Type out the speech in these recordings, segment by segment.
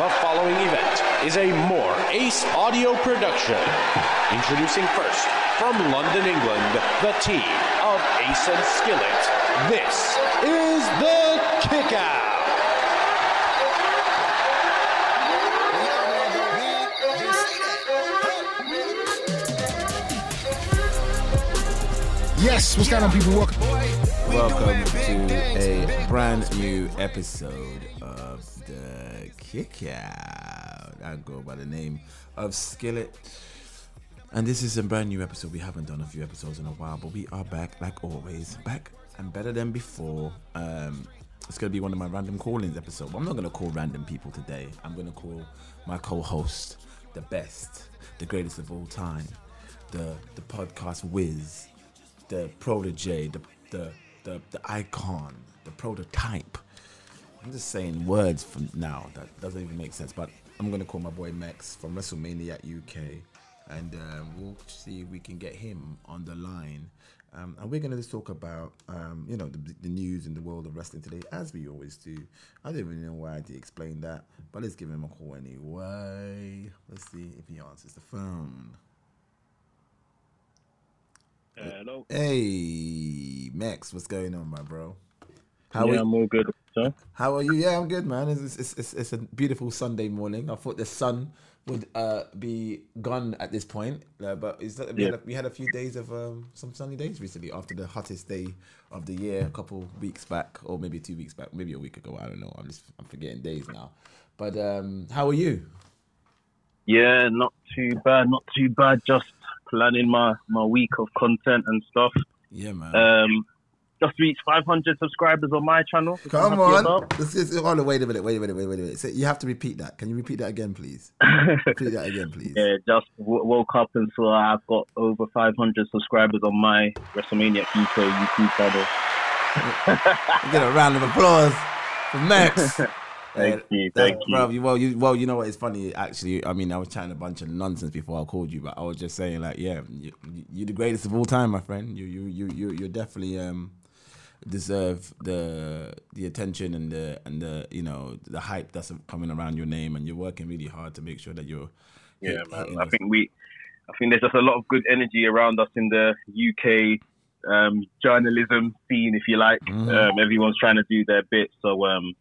The following event is a More Ace audio production. Introducing first, from London, England, the team of Ace and Skillit. This is the Kickout. Yes, what's going on, people? Welcome. Welcome to a brand new episode of the Kick Out. I go by the name of Skillit. And this is a brand new episode. We haven't done a few episodes in a while, but we are back like always. Back and better than before. Um, it's going to be one of my random call-ins episodes. I'm not going to call random people today. I'm going to call my co-host the best, the greatest of all time, the the podcast whiz, the protege, the the the, the icon, the prototype. I'm just saying words from now that doesn't even make sense. But I'm gonna call my boy Max from WrestleMania UK, and um, we'll see if we can get him on the line. Um, and we're gonna just talk about um, you know the, the news in the world of wrestling today, as we always do. I don't even know why I to explain that, but let's give him a call anyway. Let's see if he answers the phone. Hello. Hey, Max, what's going on, my bro? How yeah, are I'm all good. So, How are you? Yeah, I'm good, man. It's, it's, it's, it's a beautiful Sunday morning. I thought the sun would uh, be gone at this point, uh, but is that, we, Yeah. had a, we had a few days of um, some sunny days recently after the hottest day of the year a couple weeks back, or maybe two weeks back, maybe a week ago. I don't know. I'm just I'm forgetting days now. But um, how are you? yeah, not too bad, not too bad. Just planning my, my week of content and stuff. Yeah, man. Um, just reached 500 subscribers on my channel. Come on. This is, hold on, wait a minute, wait a minute, wait a minute. So you have to repeat that. Can you repeat that again, please? repeat that again, please. Yeah, just w- woke up and saw I've got over 500 subscribers on my WrestleMania UK YouTube channel. Get a round of applause for Max. Thank you, that- thank you. Bro, you, well, you, well, you know what? It's funny, actually. I mean, I was chatting a bunch of nonsense before I called you, but I was just saying, like, yeah, you, you're the greatest of all time, my friend. You, you, you, you, you're definitely um deserve the the attention and the and the you know the hype that's coming around your name, and you're working really hard to make sure that you're. Yeah, man. I think we, I think there's just a lot of good energy around us in the UK um, journalism scene, if you like. Mhm. Um, everyone's trying to do their bit, so um,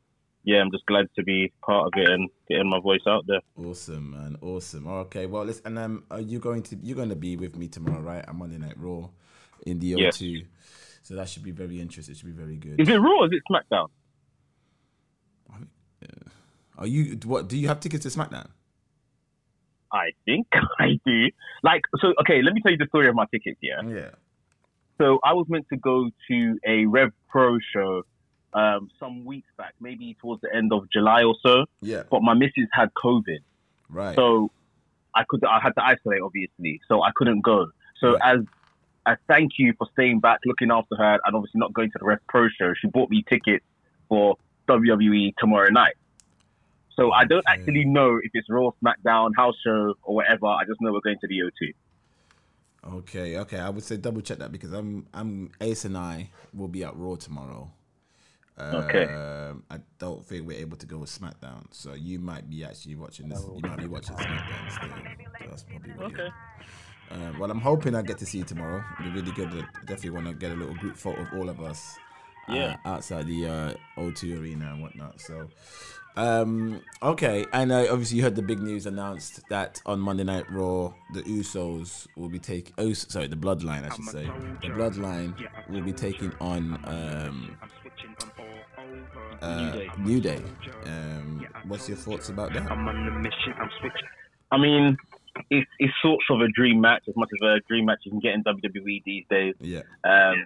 yeah, I'm just glad to be part of it and getting my voice out there. Awesome, man. Awesome. Okay. Well, listen, and um, are you going to you're going to be with me tomorrow, right? I'm Monday Night Raw in the Yes. O2, so that should be very interesting. It should be very good. Is it Raw? Or is it SmackDown? Are you what? Do you have tickets to SmackDown? I think I do. Like, so okay, let me tell you the story of my tickets. Yeah. Yeah. So I was meant to go to a Rev Pro show um, some weeks back, maybe towards the end of July or so. Yeah. But my missus had COVID. Right. So I could I had to isolate obviously, so I couldn't go. So Right. as as thank you for staying back, looking after her, and obviously not going to the Rev Pro show, she bought me tickets for WWE tomorrow night. So I don't Okay. actually know if it's Raw, SmackDown, House Show, or whatever. I just know we're going to the O2. okay. Okay. I would say double check that because I'm I'm Ace and I will be at Raw tomorrow. Okay. Um, I don't think we're able to go with SmackDown, so you might be actually watching this. You might be watching SmackDown still. So that's probably what you- Uh, well, I'm hoping I get to see you tomorrow. It'd be really good. I definitely want to get a little group photo of all of us. uh, Yeah. outside the uh, O2 arena and whatnot. So, um, okay. And uh, obviously, you heard the big news announced that on Monday Night Raw, the Usos will be taking. Oh, sorry, the Bloodline, I should say. The Bloodline will be taking on um, uh, New Day. Um, what's your thoughts about that? I'm on the mission. I'm switching I mean, it's, it's sort of a dream match, as much as a dream match you can get in WWE these days. Yeah. Um,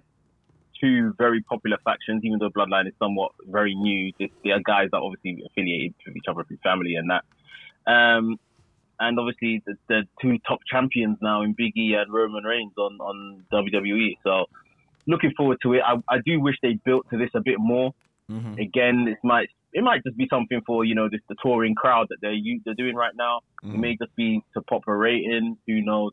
two very popular factions, even though Bloodline is somewhat very new. They, are guys that are obviously affiliated with each other through family and that. Um, and obviously the, the two top champions now in Big E and Roman Reigns on, on WWE. So looking forward to it. I, I do wish they built to this a bit more. hmm Again, it might it might just be something for you know this the touring crowd that they're they're doing right now. It mm. may just be to pop a rating. Who knows?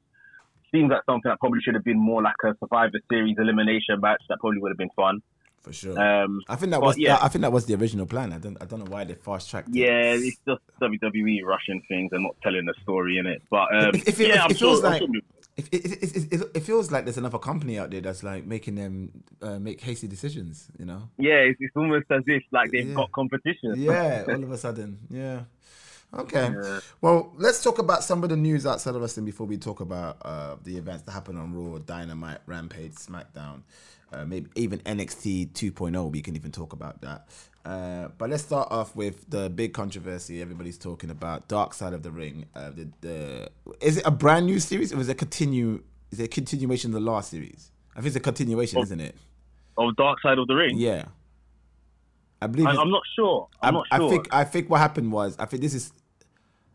Seems like something that probably should have been more like a Survivor Series elimination match. That probably would have been fun. For sure. Um, I think that was yeah. I think that was the original plan. I don't I don't know why they fast tracked. yeah, it's just WWE rushing things and not telling the story in it. But um, It, it, feel- yeah, it I'm feels like sure- it, it, it, it, it, it feels like there's another company out there that's like making them uh, make hasty decisions. You know. yeah, it's, it's almost as if like they've Yeah. got competition. Yeah. all of a sudden. Yeah. Okay. Yeah. Well, let's talk about some of the news outside of wrestling before we talk about uh, the events that happen on Raw, Dynamite, Rampage, SmackDown, uh, maybe even NXT 2.0. We can even talk about that. Uh, but let's start off with the big controversy everybody's talking about: Dark Side of the Ring. Uh, the, the is it a brand new series or is it a continue? Is it a continuation of the last series? I think it's a continuation, isn't it? Of Dark Side of the Ring. Yeah. I believe. I, I'm not sure. I'm, not sure. I think I think what happened was I think this is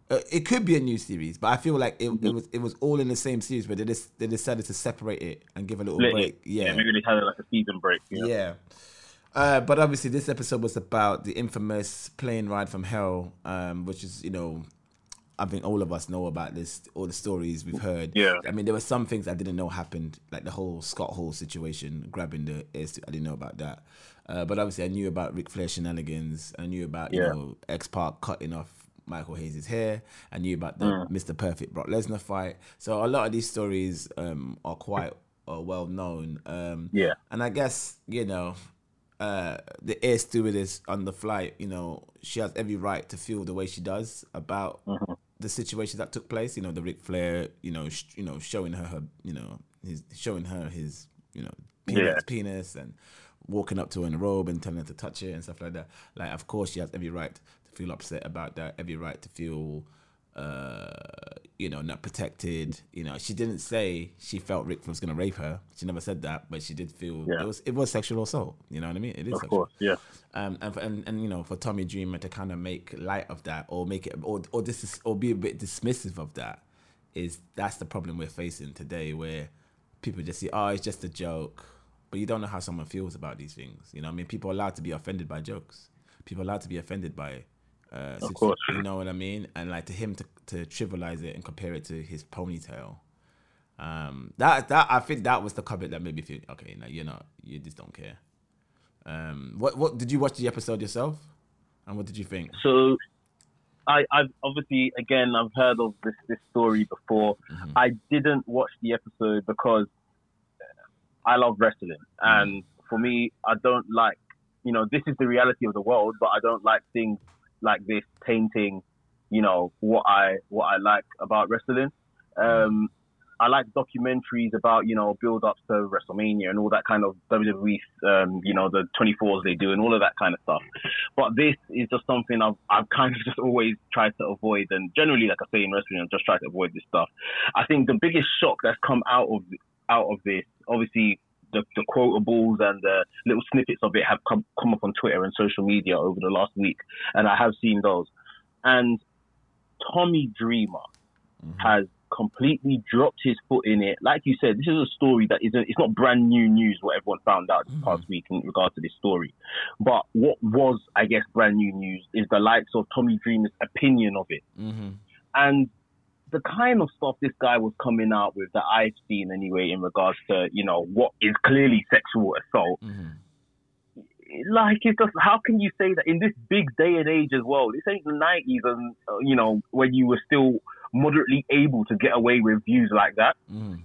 uh, it could be a new series, but I feel like it, Mm-hmm. it was it was all in the same series, but they just they decided to separate it and give a little it. break. Yeah, maybe they had like a season break. You know? yeah. Uh, but obviously, this episode was about the infamous plane ride from hell, um, which is you know, I think all of us know about this, all the stories we've heard. Yeah. I mean, there were some things I didn't know happened, like the whole Scott Hall situation, grabbing the air. I didn't know about that. Uh, but obviously, I knew about Ric Flair shenanigans. I knew about you Yeah. know X-Pac cutting off Michael Hayes' hair. I knew about the Mm. Mr. Perfect Brock Lesnar fight. So a lot of these stories um, are quite uh, well known. Um, Yeah. and I guess you know, uh, the air stewardess on the flight, you know, she has every right to feel the way she does about Mm-hmm. the situation that took place. You know, the Ric Flair, you know, sh- you know, showing her her, you know, his showing her his, you know, penis, Yeah. penis, and walking up to her in a robe and telling her to touch it and stuff like that. Like, of course, she has every right feel upset about that. Every right to feel. Uh, you know, not protected. You know, she didn't say she felt Rick was gonna rape her. She never said that, but she did feel Yeah. it was it was sexual assault. You know what I mean? It is Of sexual. course. Yeah. Um, and, for, and and you know, for Tommy Dreamer to kind of make light of that, or make it, or or this or be a bit dismissive of that, is that's the problem we're facing today, where people just see, oh, it's just a joke, but you don't know how someone feels about these things. You know, I mean, people are allowed to be offended by jokes. People are allowed to be offended by. Uh, situ- course. you know what I mean, and like to him to to trivialize it and compare it to his ponytail, um, that that I think that was the comment that made me feel okay. Now you're not, you just don't care. Um, what what did you watch the episode yourself, and what did you think? So, I, I've obviously again I've heard of this this story before. Mhm. I didn't watch the episode because I love wrestling, and for me, I don't like you know this is the reality of the world, but I don't like things like this tainting you know what I what I like about wrestling. Um, I like documentaries about you know build ups to WrestleMania and all that kind of WWE, um, you know the 24s they do and all of that kind of stuff. But this is just something I've I've kind of just always tried to avoid, and generally, like I say in wrestling, I've just tried to avoid this stuff. I think the biggest shock that's come out of out of this, obviously. The, the quotables and the little snippets of it have come, come up on Twitter and social media over the last week, and I have seen those. And Tommy Dreamer has completely dropped his foot in it. Like you said, this is a story that isn't, it's not brand new news what everyone found out this past week in regards to this story. But what was, I guess, brand new news is the likes of Tommy Dreamer's opinion of it. Mm-hmm. And the kind of stuff this guy was coming out with that I've seen anyway in regards to, you know, what is clearly sexual assault Mm-hmm. like it's just how can you say that in this big day and age as well? This ain't the nineties, and uh, you know when you were still moderately able to get away with views like that. Mm-hmm.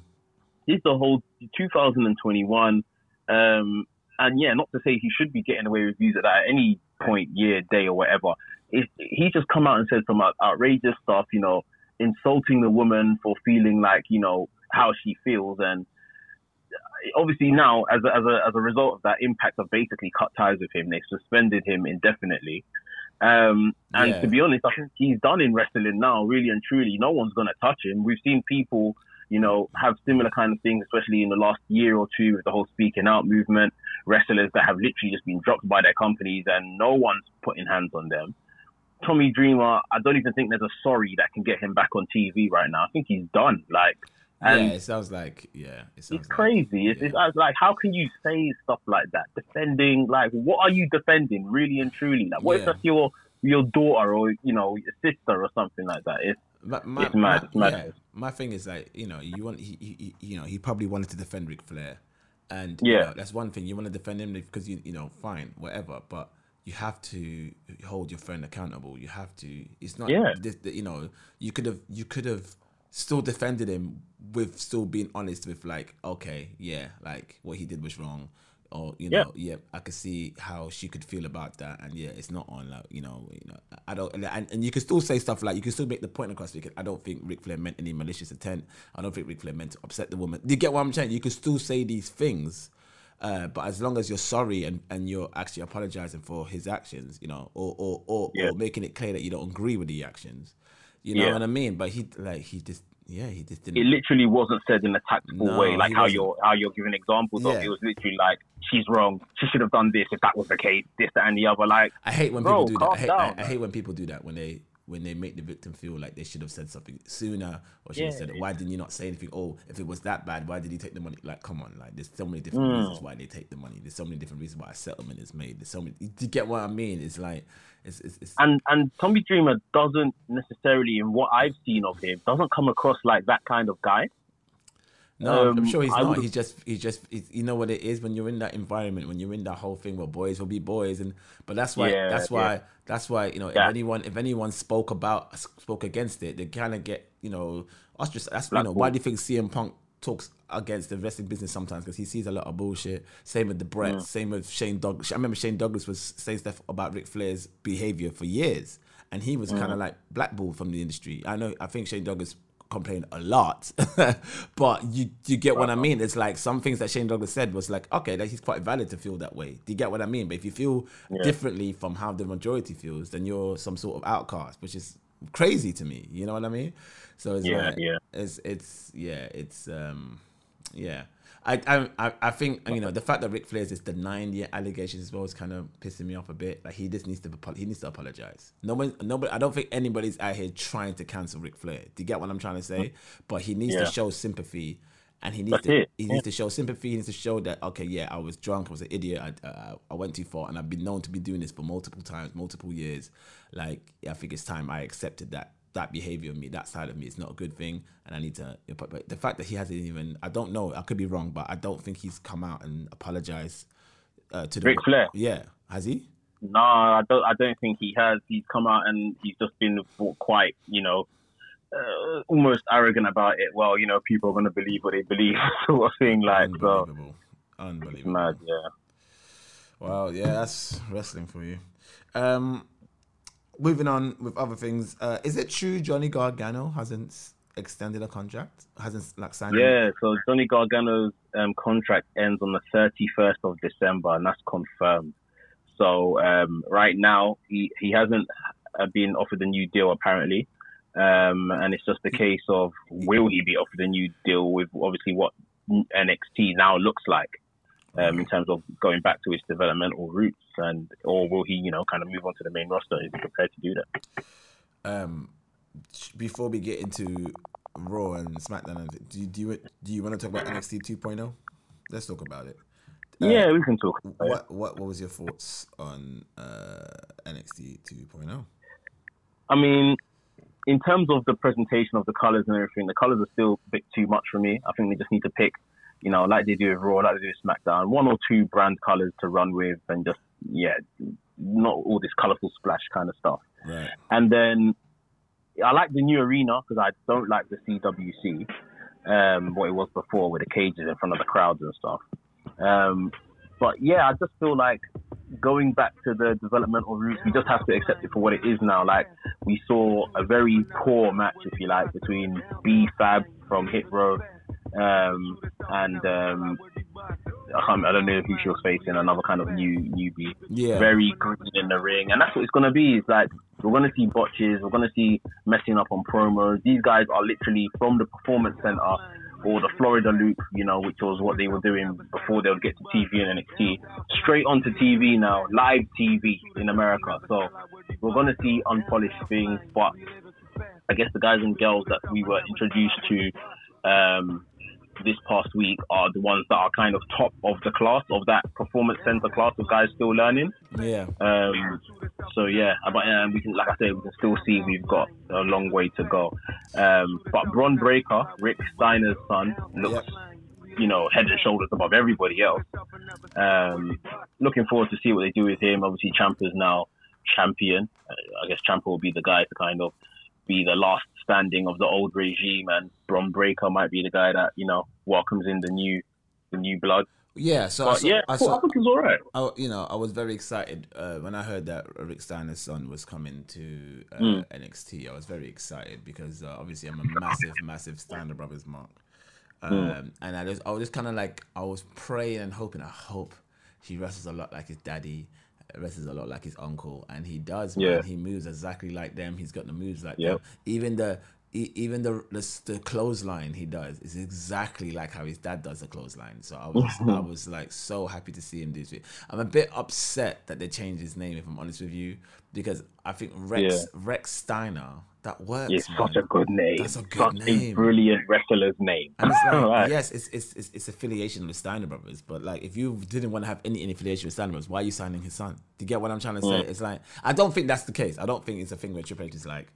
This is the whole 2021, um, and yeah, not to say he should be getting away with views at that at any point, year, day, or whatever. It, he just come out and said some out- outrageous stuff, you know, insulting the woman for feeling like you know how she feels. And obviously now as a, as a as a result of that impact have basically cut ties with him. They suspended him indefinitely. Um and Yeah. to be honest i think he's done in wrestling now really and truly. No one's going to touch him. We've seen people you know have similar kind of things especially in the last year or two with the whole speaking out movement. Wrestlers that have literally just been dropped by their companies and no one's putting hands on them Tommy Dreamer, I don't even think there's a sorry that can get him back on TV right now. I think he's done. Like, and yeah, it sounds like yeah, it sounds it's like- crazy. It's, yeah. it's like, how can you say stuff like that? Defending, like, what are you defending, really and truly? Like, what if Yeah. that's your your daughter or you know your sister or something like that? It's My, my, It's mad, my- it's mad. yeah, my thing is like you know you want he, he, he- you know he probably wanted to defend Ric Flair, And Yeah. you know, that's one thing you want to defend him because you you know fine whatever, but you have to hold your friend accountable. You have to. It's not. Yeah. You know, you could have you could have still defended him with still being honest with like, okay, yeah, like what he did was wrong. Or you Yeah. know, yeah, I could see how she could feel about that, and yeah, it's not on. Like you know, you know, I don't, and, and, you can still say stuff like you can still make the point across. Because I don't think Ric Flair meant any malicious intent. I don't think Ric Flair meant to upset the woman. Do you get what I'm saying? You can still say these things, uh, but as long as you're sorry and, and you're actually apologizing for his actions, you know, or or or, Yeah. or making it clear that you don't agree with the actions, you know Yeah. what I mean? But he like he just yeah he just didn't. it literally wasn't said in a tactful No, way, like how wasn't. you're how you're giving examples of. It was literally like she's wrong. She should have done this if that was the case. This, that, and the other. Like I hate when Bro, people do that. I hate, I, I hate when people do that when they when they make the victim feel like they should have said something sooner or should have Yeah. said, "Why didn't you not say anything?" Oh, if it was that bad, why did he take the money? Like, come on, like there's so many different Mm. reasons why they take the money. There's so many different reasons why a settlement is made. There's so many. Do you get what I mean? It's like it's it's, it's and and Tommy Dreamer doesn't necessarily, in what I've seen of him, doesn't come across like that kind of guy. No, I'm Um, sure he's I not. He's just, he's just, he's, you know what it is when you're in that environment, when you're in that whole thing where boys will be boys, and but that's why, Yeah, that's yeah. why, that's why, you know, Yeah. if anyone, if anyone spoke about, spoke against it, they kind of get, you know, ostracized. That's you know, why do you think CM Punk talks against the wrestling business sometimes because he sees a lot of bullshit. Same with the Brett, Mm. same with Shane Douglas. I remember Shane Douglas was saying stuff about Ric Flair's behavior for years, and he was Mm. kind of like blackballed from the industry. I know, I think Shane Douglas complained a lot, but you you get what I mean. It's like some things that Shane Douglas said was like, okay, that he's quite valid to feel that way. Do you get what I mean? But if you feel differently from how the majority feels, then you're some sort of outcast, which is crazy to me. You know what I mean? So it's Yeah, like, yeah. it's it's yeah, it's um yeah. I, I I- think you know the fact that Ric Flair's is denying the allegations as well is kind of pissing me off a bit. Like he just needs to he needs to apologize. Nobody nobody I don't think anybody's out here trying to cancel Ric Flair. Do you get what I'm trying to say? But he needs Yeah. to show sympathy, and he needs That's to it. he Yeah. needs to show sympathy. He needs to show that okay, yeah, I was drunk, I was an idiot, I uh, I went too far, and I've been known to be doing this for multiple times, multiple years. Like I think it's time I accepted that that behavior of me, that side of me, is not a good thing, and I need to. But, the fact that he hasn't even, I don't know, I could be wrong, but I don't think he's come out and apologized uh, to the Ric Flair? Yeah, has he? No, I don't. I don't think he has. He's come out and he's just been quite, you know, uh, almost arrogant about it. Well, you know, people are going to believe what they believe, sort of thing. Like, so Unbelievable, unbelievable. mad. Yeah. Well, yeah, that's wrestling for you. Um, moving on with other things, uh, is it true Johnny Gargano hasn't extended a contract? Hasn't like signed? Yeah, so Johnny Gargano's um, contract ends on the 31st of December, and that's confirmed. So um, right now, he, he hasn't uh, been offered a new deal, apparently. Um, and it's just a case of will he be offered a new deal with obviously what NXT now looks like um, in terms of going back to its developmental roots, and or will he, you know, kind of move on to the main roster? Is he prepared to do that? Um, before we get into Raw and SmackDown, do you, do you do you want to talk about NXT 2.0? Let's talk about it. Uh, yeah, we can talk. About it. What what what was your thoughts on uh, NXT 2.0? I mean, in terms of the presentation of the colors and everything, the colors are still a bit too much for me. I think they just need to pick, you know, like they do with Raw, like they do with SmackDown, one or two brand colors to run with, and just yeah, not all this colorful splash kind of stuff. Right. And then I like the new arena because I don't like the CWC, um, what it was before with the cages in front of the crowds and stuff. Um, but yeah, I just feel like going back to the developmental roots, we just have to accept it for what it is now. Like we saw a very poor match, if you like, between B Fab from Hit Row um, and um, I, I don't know who she was facing, another kind of new newbie Yeah. very green in the ring, and that's what it's gonna be. It's like we're gonna see botches, we're gonna see messing up on promos. These guys are literally from the performance center or the Florida Loop, you know, which was what they were doing before they would get to TV and NXT, straight onto TV now, live TV in America. So we're gonna see unpolished things, but I guess the guys and girls that we were introduced to um, this past week are the ones that are kind of top of the class of that performance center class of guys still learning. Yeah. Um, so yeah, but um, we can, like I said, we can still see we've got a long way to go. Um, but Bron Breakker, Rick Steiner's son, looks you know, head and shoulders above everybody else. Um, looking forward to see what they do with him. Obviously, Ciampa's now champion. Uh, I guess Ciampa will be the guy to kind of be the last standing of the old regime, and Bron Breakker might be the guy that you know welcomes in the new the new blood. Yeah, so But I saw, yeah, I saw, I think it's all right. I, you know, I was very excited uh, when I heard that Rick Steiner's son was coming to uh, Mm. NXT. I was very excited because uh, obviously I'm a massive, massive Steiner Brothers mark, um, Mm. and I just, I was just kind of like, I was praying and hoping. I hope he wrestles a lot like his daddy, wrestles a lot like his uncle, and he does. Man. Yeah. He moves exactly like them. He's got the moves like Yep. them. Even the even the, the the clothesline he does is exactly like how his dad does the clothesline. So I was I mm-hmm. was like so happy to see him do it. I'm a bit upset that they changed his name if I'm honest with you because I think Rex Yeah. Rex Steiner that works. It's man. such a good name. That's a good such name. a brilliant wrestler's name. And it's like, Right. yes, it's, it's it's it's affiliation with Steiner Brothers, but like if you didn't want to have any, any affiliation with Steiner Brothers, why are you signing his son? Do you get what I'm trying to say? Mm. It's like I don't think that's the case. I don't think it's a thing where Triple H is like,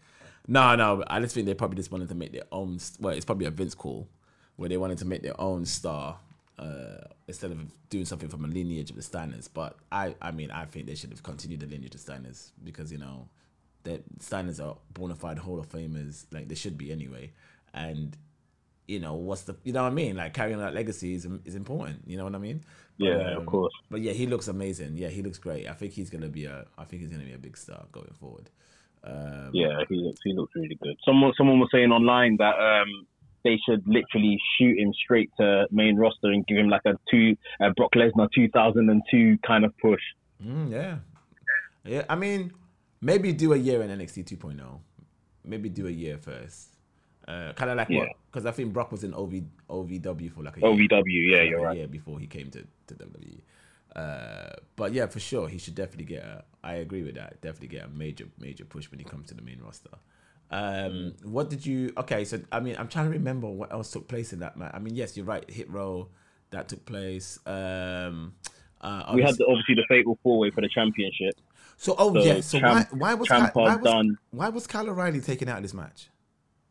no, no. I just think they probably just wanted to make their own. Well, it's probably a Vince call where they wanted to make their own star uh, instead of doing something from a lineage of the Steiners. But I, I mean, I think they should have continued the lineage of Steiners because you know that Steiners are bona fide Hall of Famers, like they should be anyway, and you know what's the you know what I mean like carrying that legacy is, is important you know what I mean Yeah, of course. but yeah he looks amazing yeah he looks great I think he's gonna be a I think he's gonna be a big star going forward um, Yeah, he looks he looks really good. Someone someone was saying online that um they should literally shoot him straight to main roster and give him like a two uh, Brock Lesnar 2002 kind of push. mm, yeah yeah I mean maybe do a year in NXT 2.0 maybe do a year first uh, kind of like what Yeah. because I think Brock was in OV, OVW for like a year. OVW, yeah, like you're a right. year before he came to, to WWE. Uh, but yeah, for sure, he should definitely get a. I agree with that. Definitely get a major, major push when he comes to the main roster. Um, what did you? Okay, so I mean, I'm trying to remember what else took place in that match. I mean, yes, you're right. Hit Row that took place. Um, uh, We had obviously- the, obviously the fatal four way for the championship. so oh so yeah. So Champ- why why was why was, done. why was Kyle O'Reilly taken out of this match?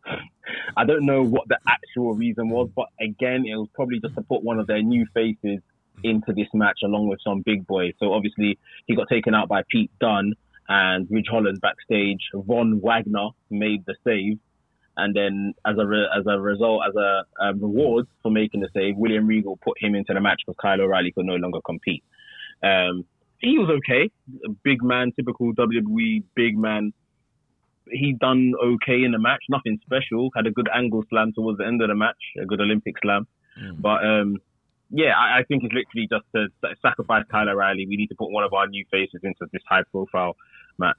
I don't know what the actual reason was, but again, it was probably just to put one of their new faces into this match along with some big boys. So obviously he got taken out by Pete Dunne and Ridge Holland backstage. Von Wagner made the save, and then as a re- as a result, as a um, reward for making the save, William Regal put him into the match because Kyle O'Reilly could no longer compete. Um, he was okay, a big man, typical WWE big man he done okay in the match. Nothing special. Had a good angle slam towards the end of the match, a good Olympic slam. Mm. But um, yeah, I, I think it's literally just to sacrifice Kyle O'Reilly. We need to put one of our new faces into this high-profile match.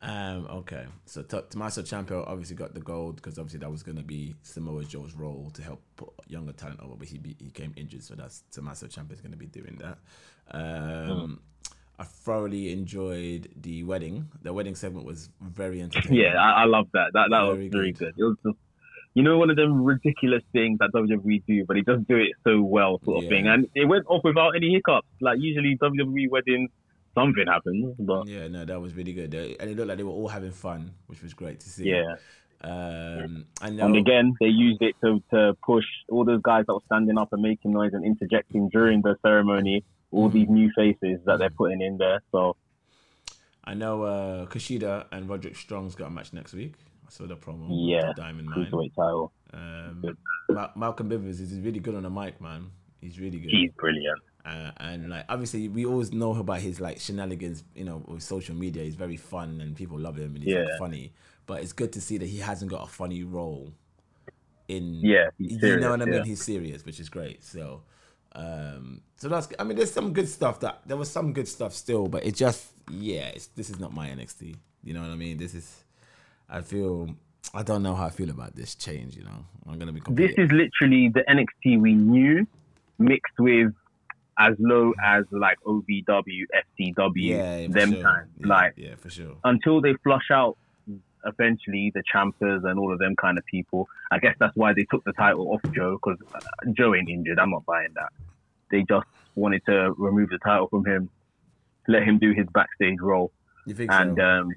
Um, okay, so T- Tommaso Ciampa obviously got the gold because obviously that was going to be Samoa Joe's role to help put younger talent over, but he be, he came injured, so that's Tommaso Ciampa is going to be doing that. Um, I thoroughly enjoyed the wedding. The wedding segment was very entertaining. Yeah, I, I love that. That that was Very very good. good. It was just, you know, one of them ridiculous things that WWE do, but he does do it so well, sort of Yeah. thing. And it went off without any hiccups. Like usually WWE weddings, something happens, but Yeah, no, that was really good. And it looked like they were all having fun, which was great to see. yeah. Um, I. And again, they used it to, to push all those guys that were standing up and making noise and interjecting during the ceremony, all these new faces that they're putting in there. So, I know uh, Kushida and Roderick Strong's got a match next week. I saw the promo. yeah, Diamond Mine. cruiserweight title. Um, Ma- Malcolm Bivens is really good on the mic, man. He's really good. He's brilliant. Uh, and like obviously we always know about his like shenanigans, you know, with social media. He's very fun and people love him and he's like, funny. But it's good to see that he hasn't got a funny role in Yeah, he's you know what I mean? yeah. He's serious, which is great. So um so that's I mean there's some good stuff that there was some good stuff still, but it just yeah, it's, this is not my NXT. You know what I mean? This is I feel I don't know how I feel about this change, you know. I'm gonna be This is literally the NXT we knew mixed with as low as like OVW, FCW, yeah, for them sure. times. Yeah, Like, yeah, for sure. until they flush out eventually the Ciampas and all of them kind of people. I guess that's why they took the title off Joe because Joe ain't injured. I'm not buying that. They just wanted to remove the title from him, let him do his backstage role, You think and so? um,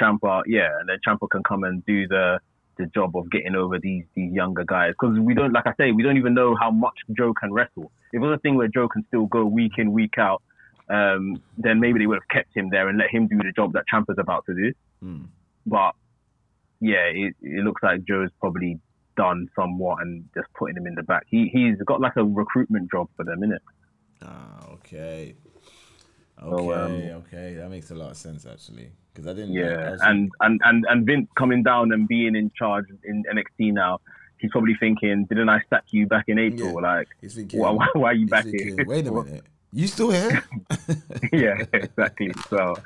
Ciampa, yeah, and then Ciampa can come and do the the job of getting over these these younger guys because we don't, like I say, we don't even know how much Joe can wrestle. If it was a thing where Joe can still go week in week out, um, then maybe they would have kept him there and let him do the job that Ciampa's about to do. Mm. But yeah, it, it looks like Joe's probably done somewhat and just putting him in the back. He he's got like a recruitment job for them, innit? Ah, okay. Okay, So, um, okay, that makes a lot of sense actually. Because I didn't. Yeah, I and, and and and Vince coming down and being in charge in NXT now, he's probably thinking, "Didn't I sack you back in April? Yeah. Like, he's thinking, why, why, why are you back thinking, here?" Wait a minute, you still here? yeah, exactly. So,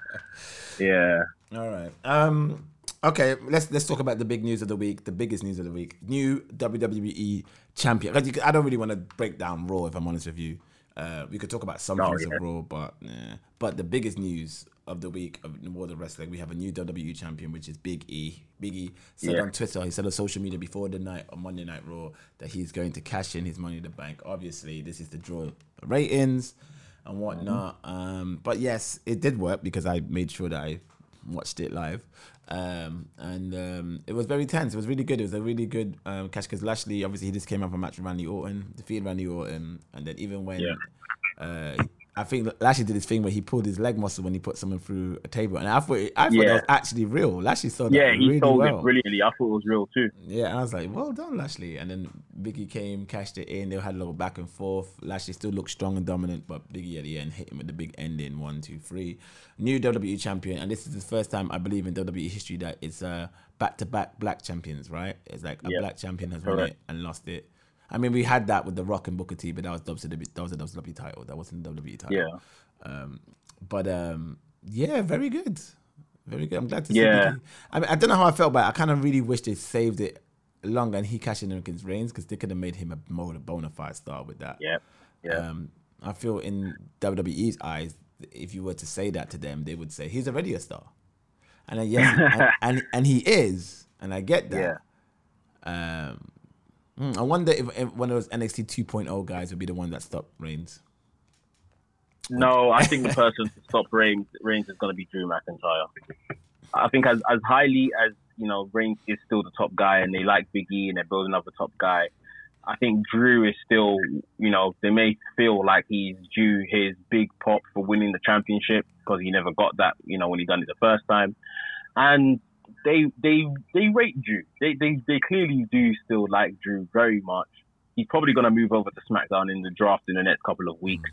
yeah, All right. Um. Okay. Let's let's talk about the big news of the week. The biggest news of the week. New WWE champion. I don't really want to break down Raw if I'm honest with you. Uh, we could talk about some Oh, things yeah. of Raw, but yeah. But the biggest news of the week of the world of wrestling, we have a new WWE champion, which is Big E. Big E said Yeah. on Twitter, he said on social media before the night on Monday Night Raw that he's going to cash in his money in the bank. Obviously, this is to draw ratings and whatnot. Um, but yes, it did work because I made sure that I watched it live. Um, and um, it was very tense. It was really good. It was a really good um, catch because Lashley, obviously, he just came up a match with Randy Orton, defeated Randy Orton, and then even when Yeah. uh, I think Lashley did this thing where he pulled his leg muscle when he put someone through a table, and I thought it, I thought that was actually real. Lashley saw that yeah, he really sold well. it brilliantly. I thought it was real too. Yeah, and I was like, well done, Lashley. And then Biggie came, cashed it in. They had a little back and forth. Lashley still looked strong and dominant, but Biggie at the end hit him with the big ending one, two, three. New WWE champion, and this is the first time I believe in WWE history that it's uh, back-to-back black champions, right? It's like a Yeah. black champion has won it and lost it. I mean, we had that with The Rock and Booker T, but that was WWE. That was a WWE title. That wasn't a WWE title. Yeah. Um, but um, yeah, very good, very good. I'm glad to see. Yeah. I mean, I don't know how I felt, but I kind of really wish they saved it longer and he cashed in against Reigns because they could have made him a more bona fide star with that. Yeah, yeah, Um, I feel in WWE's eyes, if you were to say that to them, they would say he's already a star, and then, yes, and, and and he is, and I get that. Yeah. Um, mm, I wonder if, if one of those NXT 2.0 guys would be the one that stopped Reigns. No, I think the person to stop Reigns, Reigns is going to be Drew McIntyre. I think as as highly as you know, Reigns is still the top guy, and they like Big E, and they're building up a top guy. I think Drew is still, you know, they may feel like he's due his big pop for winning the championship because he never got that, you know, when he done it the first time. And they they they rate Drew. They they they clearly do still like Drew very much. He's probably going to move over to SmackDown in the draft in the next couple of weeks.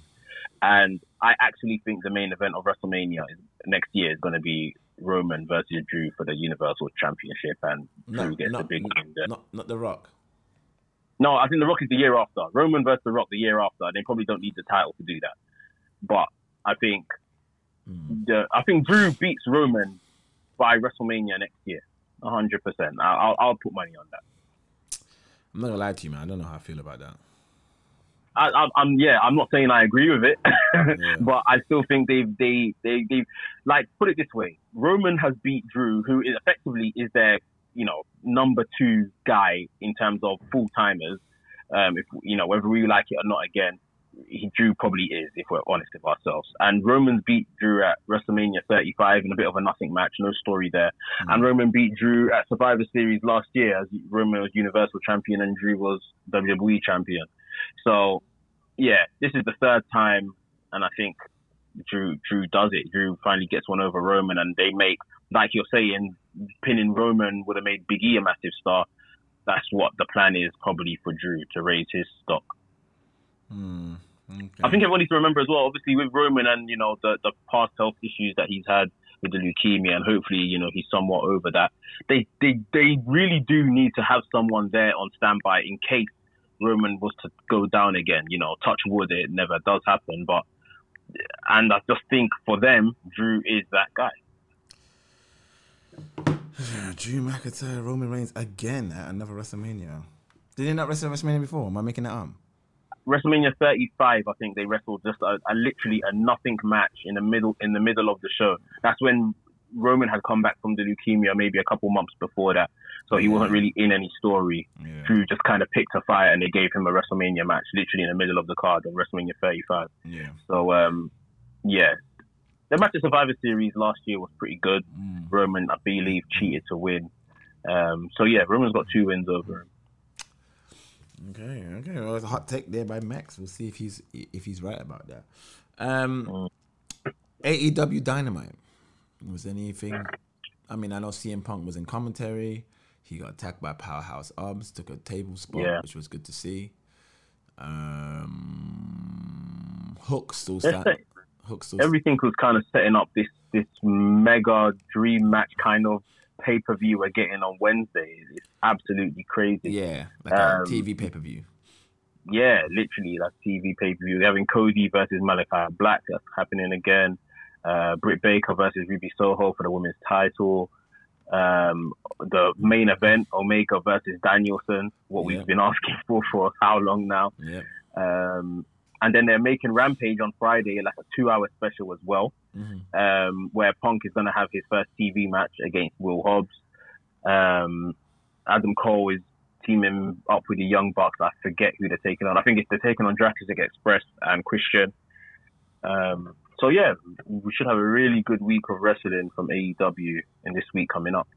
And I actually think the main event of WrestleMania is, next year is going to be Roman versus Drew for the Universal Championship, and Drew No, gets the not, big win there. not, not The Rock. No, I think The Rock is the year after. Roman versus The Rock the year after. They probably don't need the title to do that. But I think Hmm. the I think Drew beats Roman by WrestleMania next year. hundred percent. I'll I'll put money on that. I'm not gonna lie to you, man. I don't know how I feel about that. I, I'm yeah. I'm not saying I agree with it, Yeah. but I still think they've they they they like put it this way. Roman has beat Drew, who is effectively is their you know number two guy in terms of full timers. Um, if you know whether we like it or not, again, he Drew probably is if we're honest with ourselves. And Roman beat Drew at WrestleMania 35 in a bit of a nothing match, no story there. And Roman beat Drew at Survivor Series last year as Roman was Universal Champion and Drew was WWE Champion. So yeah, this is the third time, and I think Drew Drew does it. Drew finally gets one over Roman, and they make like you're saying, pinning Roman would have made Big E a massive star. That's what the plan is probably for Drew to raise his stock. Hmm. Okay. I think everyone needs to remember as well, obviously with Roman and you know the the past health issues that he's had with the leukemia, and hopefully you know he's somewhat over that. They they they really do need to have someone there on standby in case Roman was to go down again. You know, touch wood, it never does happen, but and I just think for them, Drew is that guy. Yeah, Drew McIntyre, Roman Reigns again at another WrestleMania. Did he not wrestle at WrestleMania before? Am I making that up? WrestleMania 35, I think they wrestled just a, a literally a nothing match in the middle in the middle of the show. That's when Roman had come back from the leukemia, maybe a couple months before that, so he wasn't really in any story. Yeah. Drew just kind of picked a fight, and they gave him a WrestleMania match, literally in the middle of the card on WrestleMania 35. Yeah. So, um, yeah, the match at Survivor Series last year was pretty good. Mm. Roman, I believe, cheated to win. Um, so yeah, Roman's got two wins over him. Okay, okay. Well, it's a hot take there by Max. We'll see if he's if he's right about that. Um, AEW Dynamite was anything? I mean, I know CM Punk was in commentary. He got attacked by Powerhouse Hobbs, took a table spot, Yeah. which was good to see. Um, Hook still Let's stand. say Hook still. everything was kind of setting up this this mega dream match kind of pay per view we're getting on Wednesday. It's absolutely crazy. yeah, like a Um, TV pay per view. Yeah, literally, like TV pay per view. We're having Cody versus Malachi Black. That's happening again. Uh, Britt Baker versus Ruby Soho for the women's title. Um, the main event, Omega versus Danielson. What Yeah. we've been asking for for how long now? Yeah. Um, and then they're making Rampage on Friday, like a two-hour special as well, hmm um, where Punk is going to have his first TV match against Will Hobbs. Um, Adam Cole is teaming up with the Young Bucks. I forget who they're taking on. I think it's they're taking on Jurassic Express and Christian. Um, so yeah, we should have a really good week of wrestling from AEW in this week coming up.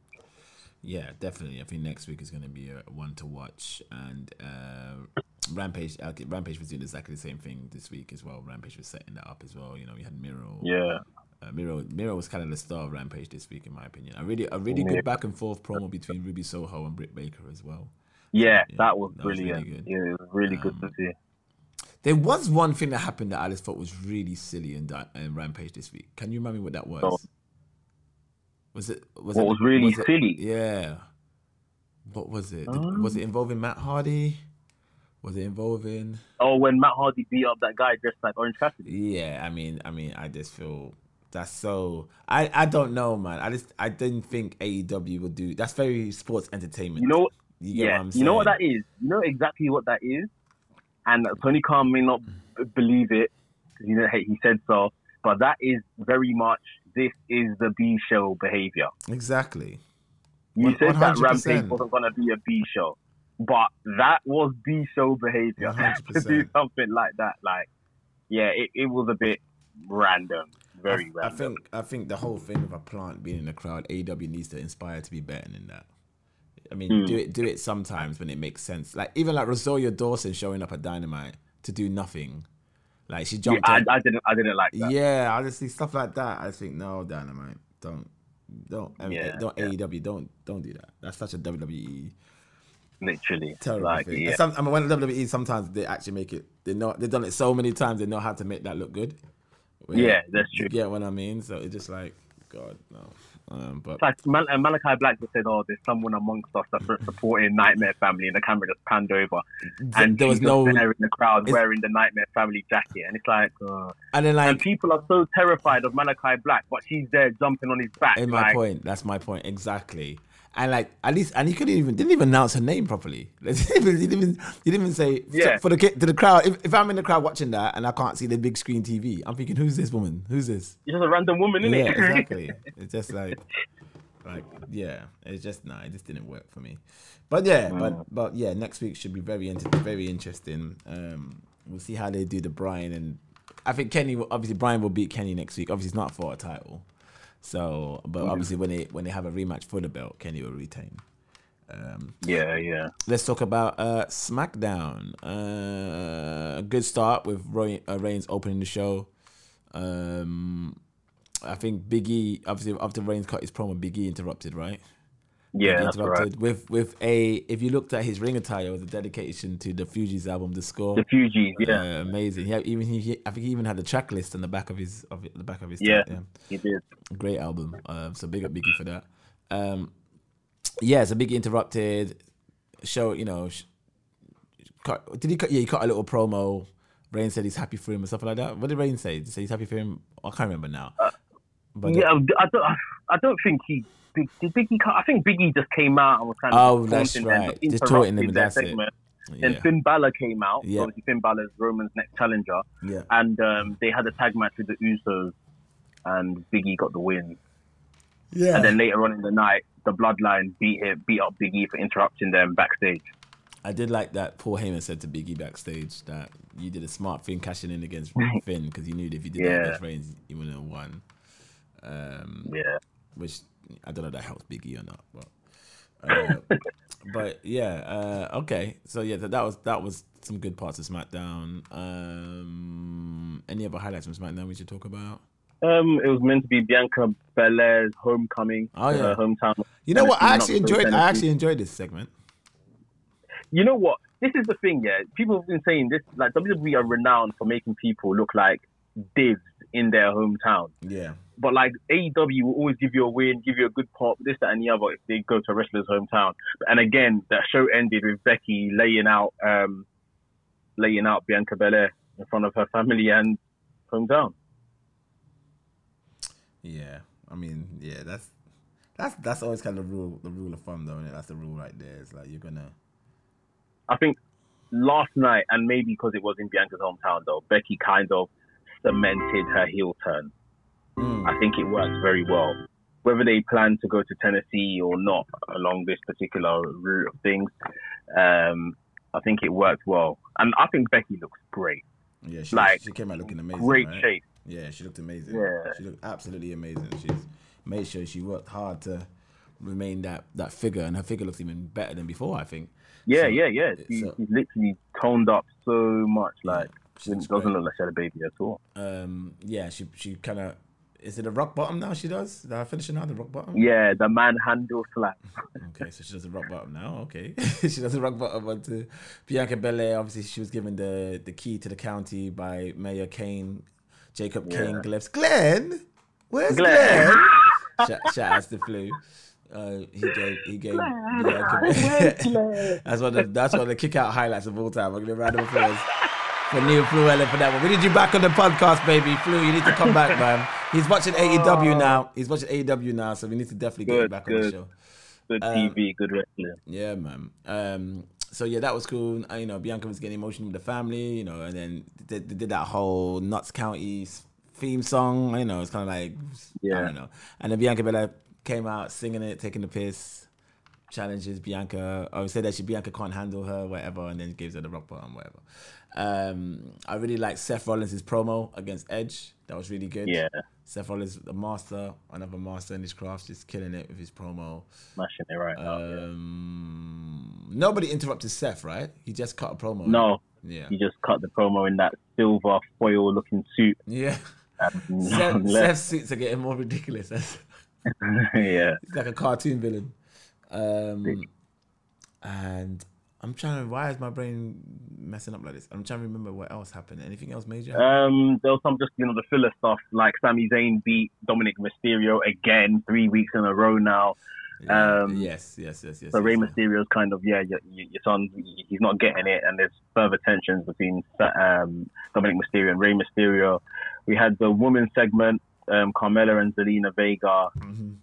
Yeah, definitely. I think next week is going to be a one to watch, and uh, Rampage. Okay, Rampage was doing exactly the same thing this week as well. Rampage was setting that up as well. You know, we had Miro. Yeah, Uh, Miro, Miro was kind of the star of Rampage this week, in my opinion. A really, a really Yeah. good back and forth promo between Ruby Soho and Britt Baker as well. yeah, Yeah, that was that was really good. yeah, it was really good to Um, see. There was one thing that happened that I just thought was really silly in, in Rampage this week. Can you remind me what that was? Oh. Was it? Was What it, was really it- silly? Yeah. What was it? Did- was it involving Matt Hardy? Was it involving? Oh, when Matt Hardy beat up that guy dressed like Orange Cassidy. Yeah, I mean, I mean, I just feel that's so. I I don't know, man. I just I didn't think AEW would do. That's very sports entertainment. You know, You get yeah, you know what that is. You know exactly what that is. And Tony Khan may not b- believe it you know hey, he said so, but that is very much this is the B show behavior. Exactly. You One- said that 100%. Rampage wasn't going to be a B show, but that was B show behavior to do something like that. Like, yeah, it, it was a bit random, very I, I think I think the whole thing of a plant being in the crowd, AEW needs to inspire to be better than that. I mean, Hmm. do it do it sometimes when it makes sense. Like even like Rosario Dawson showing up at Dynamite to do nothing. Like she Yeah, jumped. I, I didn't, I didn't like that. Yeah, honestly, stuff like that. I think no, Dynamite, don't, don't, I mean, Yeah, don't yeah. AEW, don't, don't do that. That's such a WWE Literally, terrible like, thing. yeah. Some, I mean, when WWE sometimes they actually make it. They know they've done it so many times. They know how to make that look good. Yeah, that's You true. get what I mean? So it's just like God, no. Um, but It's like Mal- uh, Malachi Black just said, "Oh, there's someone amongst us that's supporting Nightmare Family," and the camera just panned over, and there was no, there in the crowd it's- wearing the Nightmare Family jacket, and it's like, uh, and then and like people are so terrified of Malachi Black, but she's there jumping on his back. in my like, point. That's my point exactly. And like at least, and he couldn't even didn't even announce her name properly. he didn't even he didn't even say Yeah. for the to the crowd. If, if I'm in the crowd watching that and I can't see the big screen TV, I'm thinking, who's this woman? Who's this? You're just a random woman, isn't yeah, it? exactly. It's just like, like yeah, it's just nah, it just didn't work for me. But yeah, Mm. but but yeah, next week should be very inter- very interesting. Um, we'll see how they do the Brian and I think Kenny. will- Obviously, Brian will beat Kenny next week. Obviously, it's not for a title. So, but obviously, when they when they have a rematch for the belt, Kenny will retain. Um, yeah, yeah. let's talk about uh, SmackDown. Uh, a good start with Roy, uh, Reigns opening the show. Um, I think Big E, obviously after Reigns cut his promo, Big E interrupted, right? Yeah, that's right. with with a. If you looked at his ring attire, it was a dedication to the Fugees album, The Score. The Fugees, yeah, Uh, amazing. Yeah, even he, he- I think he even had the track list on the back of his of the back of his Yeah. yeah. he did. Great album. Um, so big up Biggie for that. Um, yeah, so Biggie interrupted. Show you know. Cut, did he cut? Yeah, he cut a little promo. Rain said he's happy for him and stuff like that. What did Rain say? Did he say he's happy for him? I can't remember now. But uh, yeah, I don't, I don't think he. Big, did Biggie? come- I think Biggie just came out and was kind Oh, of that's taunting them, right. just Just them, interrupted their it. segment. yeah, Then Finn Balor came out. Yeah. Obviously, Finn Balor's Roman's next challenger, yeah, and um, they had a tag match with the Usos, and Biggie got the win. yeah. And then later on in the night, the Bloodline beat it, beat up Biggie for interrupting them backstage. I did like that Paul Heyman said to Biggie backstage that you did a smart thing cashing in against Finn because you knew that if you did that against Reigns, you wouldn't have won. Um, Yeah, which I don't know that helps Biggie or not, but Uh, but yeah, uh, okay. So yeah, that, that was that was some good parts of SmackDown. Um, any other highlights from SmackDown we should talk about? Um, it was meant to be Bianca Belair's homecoming. Oh, yeah. her hometown. You know what? I actually enjoyed. I actually enjoyed this segment. You know what? This is the thing, yeah. People have been saying this, like WWE are renowned for making people look like divs in their hometown. Yeah, But like AEW will always give you a win, give you a good pop, this, that, and the other if they go to a wrestler's hometown. And again, that show ended with Becky laying out, um, laying out Bianca Belair in front of her family and hometown. yeah. I mean, yeah. That's that's that's always kind of the rule. The rule of thumb, though. That's the rule right there. It's like you're gonna. I think last night, and maybe because it was in Bianca's hometown, though, Becky kind of cemented her heel turn. Mm. I think it worked very well. Whether they plan to go to Tennessee or not along this particular route of things, um, I think it worked well. And I think Becky looks great. Yeah, she, Like, she came out looking amazing. Great right? shape. Yeah, she looked amazing. Yeah. She looked absolutely amazing. She's made sure she worked hard to remain that, that figure, and her figure looks even better than before, I think. Yeah, So, yeah, yeah. She, so- she's literally toned up so much. Like, she doesn't great. look like she had a baby at all. Um, yeah, she she kind of is it a rock bottom now? She does. Did I finish it now? The rock bottom. Yeah, the manhandle slap. Okay, so she does a rock bottom now. Okay, she does a rock bottom onto Bianca Belair. Obviously, she was given the the key to the county by Mayor Kane, Jacob Kane Glyphs. Glenn, where's Glenn? Glenn. shout, shout out to Flu. Uh, he gave he gave Bianca. that's one of the, that's one of the kick out highlights of all time. We're gonna round of applause for Neil Fluella for that one. We need you back on the podcast, baby. Flu, you need to come back, man. He's watching AEW now. He's watching AEW now, so we need to definitely get him Good, back on the good. show. Good Um, TV, good wrestling. Yeah, man. Um, so yeah, that was cool. Uh, you know, Bianca was getting emotional with the family. You know, and then they, they did that whole Nuts County theme song. You know, it's kind of like yeah. I don't know. And then Bianca Belair came out singing it, taking the piss, challenges Bianca. Or said that she Bianca can't handle her, whatever, and then gives her the rock bottom, whatever. Um, I really like Seth Rollins' promo against Edge. That was really good. Yeah, Seth Rollins, the master, another master in his craft, just killing it with his promo. smashing it right now. yeah. Um, nobody interrupted Seth, right? He just cut a promo. No, Yeah. he just cut the promo in that silver foil looking suit. Yeah. Seth. Seth's suits are getting more ridiculous. He's yeah. like a cartoon villain. Um, and I'm trying to. Why is my brain messing up like this? I'm trying to remember what else happened. Anything else major? Um, there was some just you know the filler stuff like Sami Zayn beat Dominic Mysterio again three weeks in a row now. Yeah. um, yes, yes, yes, yes. So yes, Rey yes. Mysterio's kind of yeah, your, your son he's not getting it, and there's further tensions between um, Dominic Mysterio and Rey Mysterio. We had the women's segment, um, Carmella and Zelina Vega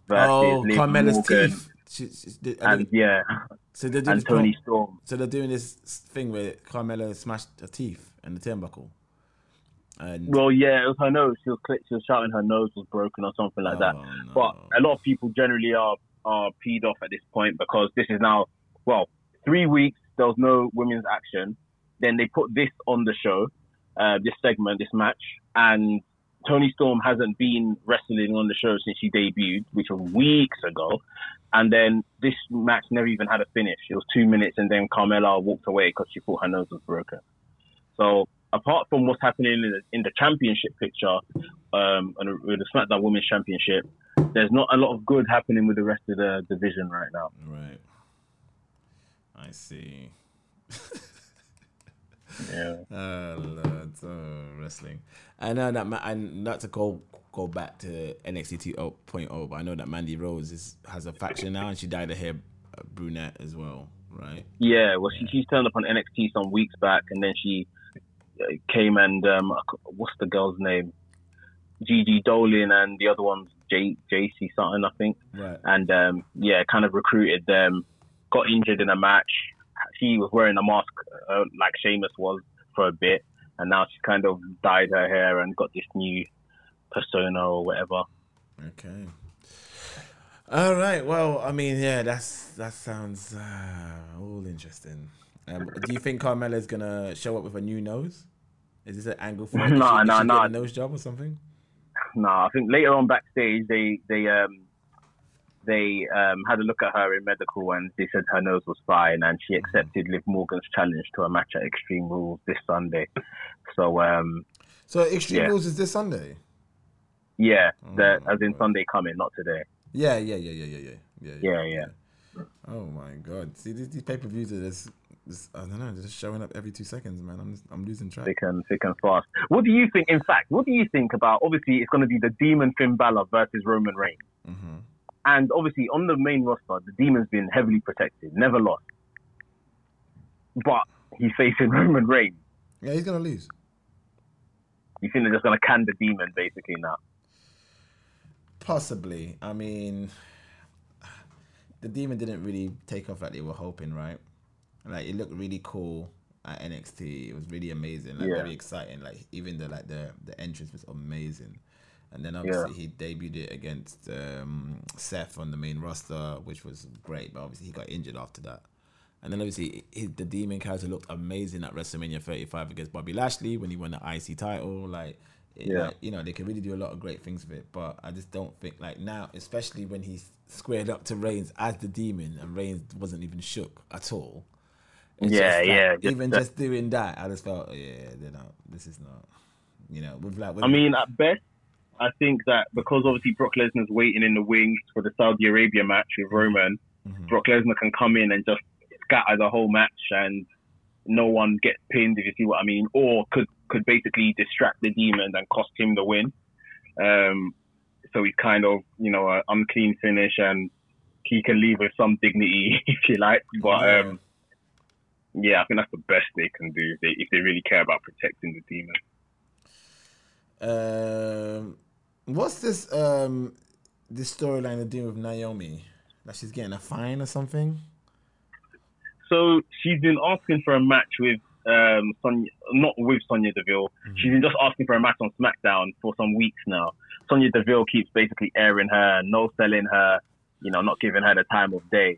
versus Oh, Liv Carmella's Morgan teeth. She, she, I and yeah, so they're doing and this pro- Storm. So they're doing this thing where Carmella smashed her teeth and the turnbuckle. And Well, yeah, it was her nose. She was she was shouting her nose was broken or something like that. Oh, no. But a lot of people generally are are peed off at this point because this is now well three weeks. There was no women's action. Then they put this on the show, uh, this segment, this match, and Toni Storm hasn't been wrestling on the show since she debuted, which was weeks ago. And then this match never even had a finish. It was two minutes, and then Carmella walked away because she thought her nose was broken. So apart from what's happening in the, in the championship picture, um, and with the SmackDown Women's Championship, there's not a lot of good happening with the rest of the division right now. right, I see. Yeah. Oh Lord, oh, wrestling. I know that, ma- and not to go go back to NXT 2.0, but I know that Mandy Rose is has a faction now, and she dyed her hair uh, brunette as well, right? Yeah, well, she, she's turned up on NXT some weeks back, and then she uh, came and um, what's the girl's name? Gigi Dolin and the other one's J JC something, I think. Right. And um, yeah, kind of recruited them. Got injured in a match. She was wearing a mask uh, like Sheamus was for a bit, and now she's kind of dyed her hair and got this new persona or whatever. Okay. All right. Well, I mean, yeah, that's that sounds uh, all interesting. Um, do you think Carmella's gonna show up with a new nose? Is this an angle for No, no, no. she- did nah, she get nose job or something? No, I think later on backstage they they um they um, had a look at her in medical and they said her nose was fine and she accepted Liv Morgan's challenge to a match at Extreme Rules this Sunday. So, um, So Extreme Yeah. Rules is this Sunday. yeah, the, Oh, as in God. Sunday coming, not today. Yeah, yeah, yeah, yeah, yeah, yeah, Yeah, yeah. Oh my god! See, these, these pay per views are just, just, I don't know, they're just showing up every two seconds, man. I'm, I'm losing track. Thick and thick and fast. What do you think? In fact, what do you think about? Obviously, it's going to be the Demon Finn Balor versus Roman Reigns, hmm and obviously on the main roster, the Demon's been heavily protected, never lost, but he's facing Roman Reigns. Yeah, he's gonna lose. You think they're just going to can the Demon basically now? Possibly. I mean, the demon didn't really take off like they were hoping, right? Like it looked really cool at NXT. It was really amazing, like Yeah. very exciting. Like even the like the the entrance was amazing. And then obviously he debuted it against um, Seth on the main roster, which was great. But obviously he got injured after that. And then obviously he, the demon character looked amazing at WrestleMania 35 against Bobby Lashley when he won the IC title. Like, it- Yeah. like, you know, they could really do a lot of great things with it. But I just don't think like now, especially when he's squared up to Reigns as the demon and Reigns wasn't even shook at all. It's Yeah, like, yeah, just even just doing that, I just felt, yeah, they're not. This is not. You know, with like, with, I mean, at best, I think that because obviously Brock Lesnar's waiting in the wings for the Saudi Arabia match with Roman, Mhm. Brock Lesnar can come in and just scatter the whole match and no one gets pinned, if you see what I mean, or could could basically distract the demon and cost him the win. Um, so he's kind of, you know, an unclean finish and he can leave with some dignity, if you like. But Yeah. um, yeah, I think that's the best they can do if they, if they really care about protecting the demon. Um, what's this? Um, this storyline they're doing with Naomi? That she's getting a fine or something? So she's been asking for a match with um Sonya, not with Sonya Deville. She's been just asking for a match on SmackDown for some weeks now. Sonya Deville keeps basically airing her, no selling her, you know, not giving her the time of day.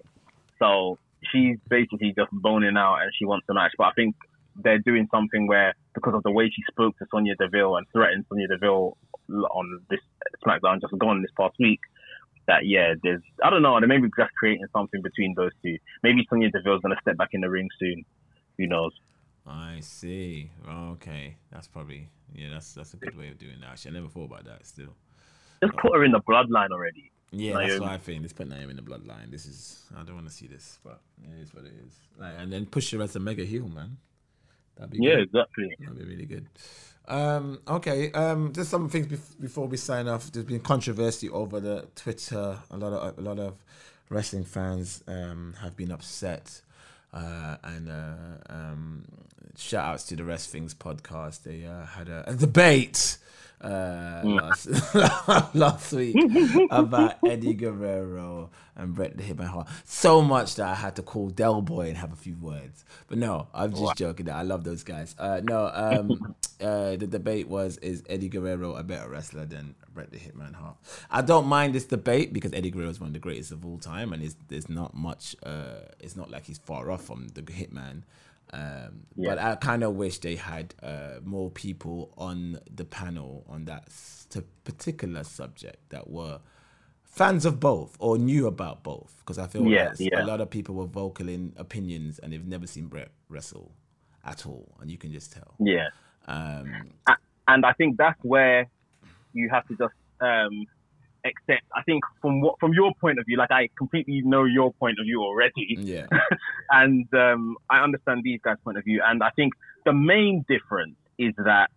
So she's basically just boning out and she wants a match. But I think they're doing something where because of the way she spoke to Sonya Deville and threatened Sonya Deville on this SmackDown just gone this past week. That yeah, there's I don't know, they may be just creating something between those two. Maybe Sonya Deville's gonna step back in the ring soon. Who knows? I see. Okay, that's probably yeah. That's that's a good way of doing that. Actually, I never thought about that. Still, Just put her in the bloodline already. yeah, that's what I think. Let's put Naomi in the bloodline. This is I don't want to see this, but it is what it is. Like, and then push her as a mega heel, man. That'd be Yeah, good. exactly. That'd be really good. Um, okay, um, just some things bef- before we sign off. There's been controversy over the Twitter. A lot of a lot of wrestling fans um, have been upset, uh, and uh, um, shout outs to the Rest Things podcast. They uh, had a, a debate uh, last, last week about Eddie Guerrero and Bret the Hitman Hart. So much that I had to call Del Boy and have a few words. But no, I'm just joking. I love those guys. Uh, no, um, uh, the debate was: Is Eddie Guerrero a better wrestler than Bret the Hitman Hart? I don't mind this debate because Eddie Guerrero is one of the greatest of all time, and there's not much. Uh, it's not like he's far off from the Hitman. Um, But I kind of wish they had uh, more people on the panel on that particular subject that were fans of both or knew about both. Because I feel Yeah, like yeah. a lot of people were vocal in opinions and they've never seen Bret wrestle at all, and you can just tell. Yeah. Um, And I think that's where you have to just um, accept. I think from what from your point of view, like I completely know your point of view already, yeah, and um, I understand these guys' point of view. And I think the main difference is that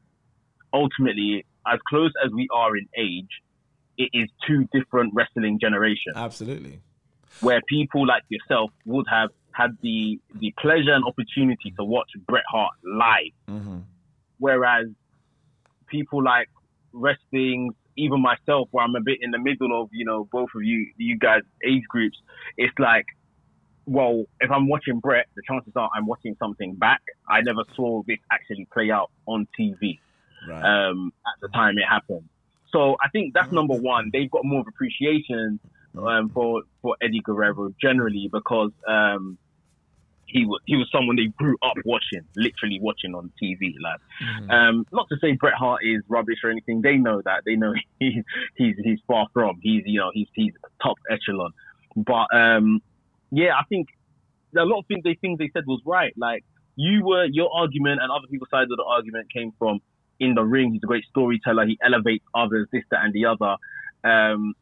ultimately, as close as we are in age, it is two different wrestling generations. absolutely. where people like yourself would have had the the pleasure and opportunity to watch Bret Hart live, hmm whereas people like wrestling, even myself, where I'm a bit in the middle of you know both of you you guys age groups, it's like. Well, if I'm watching Bret, the chances are I'm watching something back. I never saw this actually play out on TV Right. um, at the time it happened. So I think that's number one. They've got more of appreciation um, for for Eddie Guerrero generally because um, he was he was someone they grew up watching, literally watching on TV. Like, mm-hmm. um, not to say Bret Hart is rubbish or anything. They know that. They know he's he's he's far from. He's you know he's he's top echelon. But um, yeah, I think a lot of things they things they said was right. Like you were your argument and other people's side of the argument came from in the ring. He's a great storyteller. He elevates others, this, that, and the other. Um,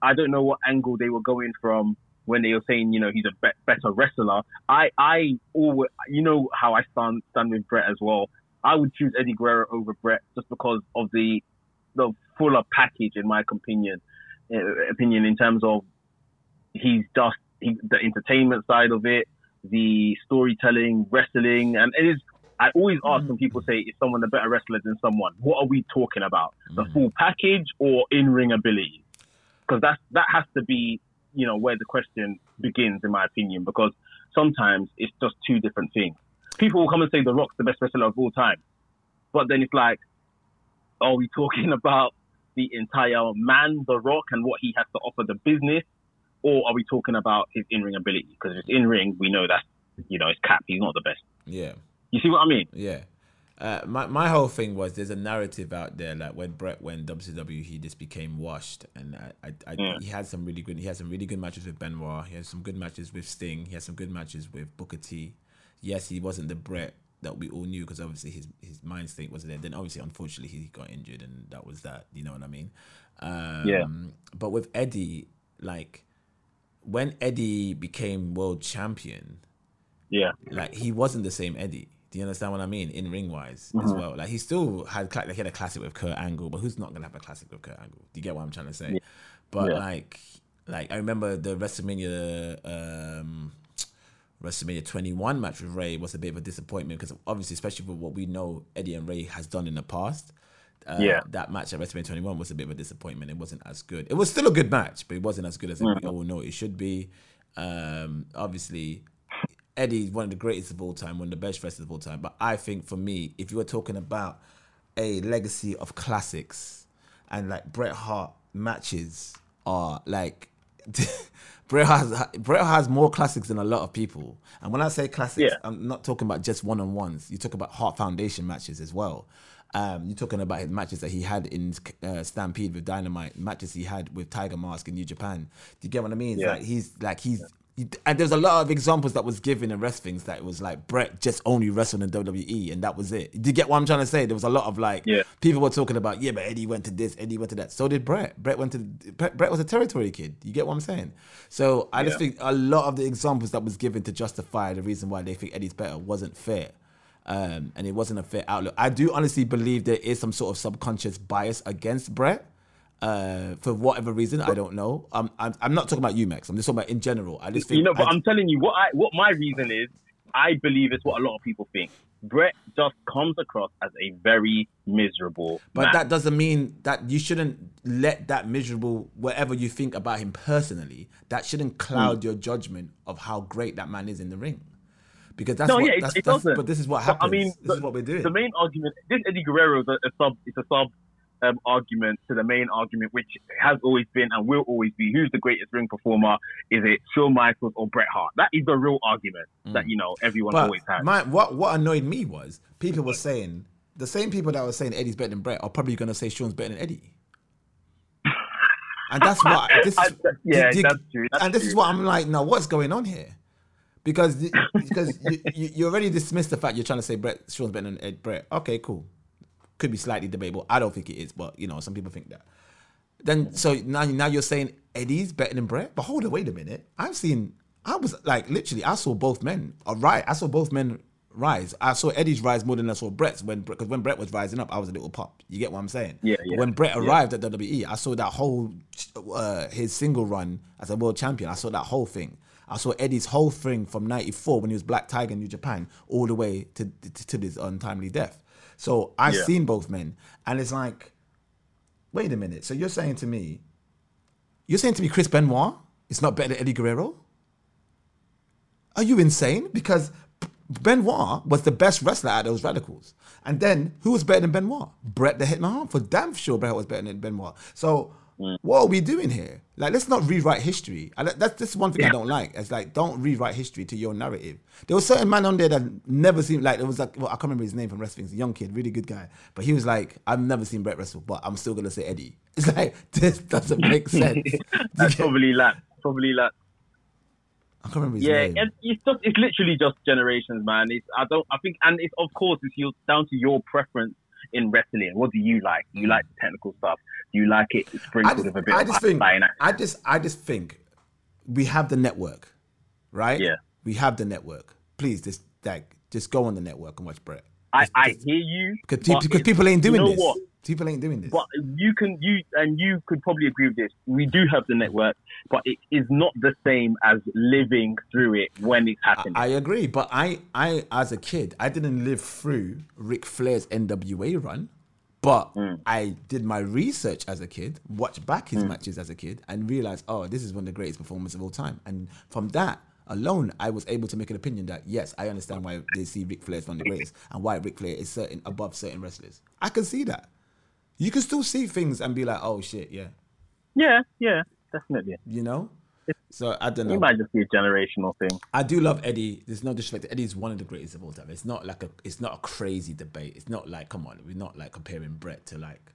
I don't know what angle they were going from when they were saying, you know, he's a be- better wrestler. I, I always, you know, how I stand stand with Bret as well. I would choose Eddie Guerrero over Bret just because of the the fuller package, in my opinion. Uh, opinion in terms of he's just he, the entertainment side of it, the storytelling, wrestling, and it is. I always ask mm. when people say, "Is someone a better wrestler than someone?" What are we talking about? The mm. full package or in ring ability? Because that that has to be, you know, where the question begins, in my opinion. Because sometimes it's just two different things. People will come and say The Rock's the best wrestler of all time, but then it's like, are we talking about the entire man, The Rock, and what he has to offer the business, or are we talking about his in ring ability? Because if it's in ring, we know that you know it's cap. He's not the best. Yeah. You see what I mean? Yeah. Uh, my my whole thing was there's a narrative out there like when Bret went WCW he just became washed. And I, I, I yeah. he had some really good he had some really good matches with Benoit. He had some good matches with Sting. He had some good matches with Booker T. Yes he wasn't the Bret that we all knew because obviously his his mind state wasn't there. Then obviously unfortunately he got injured and that was that you know what I mean? Um, yeah but with Eddie like when Eddie became world champion, yeah, like he wasn't the same Eddie. Do you understand what I mean? In ring wise mm-hmm. as well. Like he still had like he had a classic with Kurt Angle, but who's not gonna have a classic with Kurt Angle? Do you get what I'm trying to say? Yeah. But yeah. like like I remember the WrestleMania um WrestleMania 21 match with Rey was a bit of a disappointment because obviously, especially for what we know Eddie and Rey has done in the past. Uh, yeah. that match at WrestleMania 21 was a bit of a disappointment. It wasn't as good. It was still a good match, but it wasn't as good as mm-hmm. we all know it should be. Um, obviously, Eddie's one of the greatest of all time, one of the best wrestlers of all time. But I think for me, if you were talking about a legacy of classics and like Bret Hart matches are like Bret has Bret has more classics than a lot of people. And when I say classics, yeah. I'm not talking about just one on ones. You talk about Hart Foundation matches as well. Um, you're talking about his matches that he had in uh, Stampede with Dynamite, matches he had with Tiger Mask in New Japan. Do you get what I mean? Yeah. Like he's like he's. Yeah. And there's a lot of examples that was given in wrestlings that it was like Bret just only wrestled in WWE and that was it. Do you get what I'm trying to say? There was a lot of like yeah. people were talking about yeah, but Eddie went to this, Eddie went to that. So did Bret. Bret went to Bret, Bret was a territory kid. You get what I'm saying? So I yeah. just think a lot of the examples that was given to justify the reason why they think Eddie's better wasn't fair um, and it wasn't a fair outlook. I do honestly believe there is some sort of subconscious bias against Bret. Uh, for whatever reason, I don't know. Um, I'm, I'm not talking about you, Max. I'm just talking about in general. I just think you know, but I, am telling you what I what my reason is. I believe it's what a lot of people think. Bret just comes across as a very miserable. But man. that doesn't mean that you shouldn't let that miserable, whatever you think about him personally, that shouldn't cloud mm. your judgment of how great that man is in the ring because that's no, what, yeah, that's, it, it that's, doesn't. But this is what happens. But, I mean, this is what we're doing. The main argument, this Eddie Guerrero is a, a sub, it's a sub um, argument to the main argument, which has always been and will always be: who's the greatest ring performer? Is it Shawn Michaels or Bret Hart? That is the real argument mm. that you know everyone but always has. My, what what annoyed me was people were saying the same people that were saying Eddie's better than Bret are probably going to say Shawn's better than Eddie. And that's what this is. yeah, that's true. That's and this true. is what I'm like. Now, what's going on here? because because you, you, already dismissed the fact you're trying to say Bret Shawn's better than Ed Bret. Okay, cool. Could be slightly debatable. I don't think it is, but you know, some people think that. Then so now now you're saying Eddie's better than Bret, but hold on, wait a minute. I've seen. I was like literally, I saw both men. Right, I saw both men rise. I saw Eddie's rise more than I saw Bret's when because when Bret was rising up, I was a little pop. You get what I'm saying? Yeah. yeah. When Bret arrived yeah. at WWE, I saw that whole uh, his single run as a world champion. I saw that whole thing. I saw Eddie's whole thing from '94 when he was Black Tiger in New Japan, all the way to to, to his untimely death. So I've yeah. seen both men, and it's like, wait a minute. So you're saying to me, you're saying to me, Chris Benoit is not better than Eddie Guerrero? Are you insane? Because Benoit was the best wrestler out of those radicals. And then who was better than Benoit? Bret the Hitman. For damn sure, Bret was better than Benoit. So Mm. what are we doing here? Like, let's not rewrite history. I, that's that's one thing I don't like. It's like don't rewrite history to your narrative. There was certain man on there that never seemed like it was like well, I can't remember his name from wrestling. He's a young kid, really good guy, but he was like, I've never seen Bret wrestle, but I'm still gonna say Eddie. It's like this doesn't make sense. That's probably that. Probably that. I can't remember his Yeah, name. it's, it's just it's literally just generations, man. It's I don't I think and it's of course it's your, down to your preference in wrestling. What do you like? Do you mm. like the technical stuff? Do you like it I sprinkled just, with a bit I of just think I just I just think we have the network, right? Yeah. We have the network. Please, just like just go on the network and watch Bret. I, I hear you Because but because people ain't doing you know this. What? People ain't doing this. But you can you and you could probably agree with this. We do have the network, but it is not the same as living through it when it's happening. I agree, but I, I, as a kid, I didn't live through Ric Flair's NWA run, but mm. I did my research as a kid, watched back his mm. matches as a kid, and realized, oh, this is one of the greatest performances of all time. And from that alone, I was able to make an opinion that yes, I understand why they see Ric Flair as one of the greatest, and why Ric Flair is certain above certain wrestlers. I can see that. You can still see things and be like, oh shit, yeah, yeah, yeah, definitely. you know. So I don't know. It might just be a generational thing. I do love Eddie. There's no disrespect. Eddie is one of the greatest of all time. It's not like a. It's not a crazy debate. It's not like come on. We're not like comparing Bret to like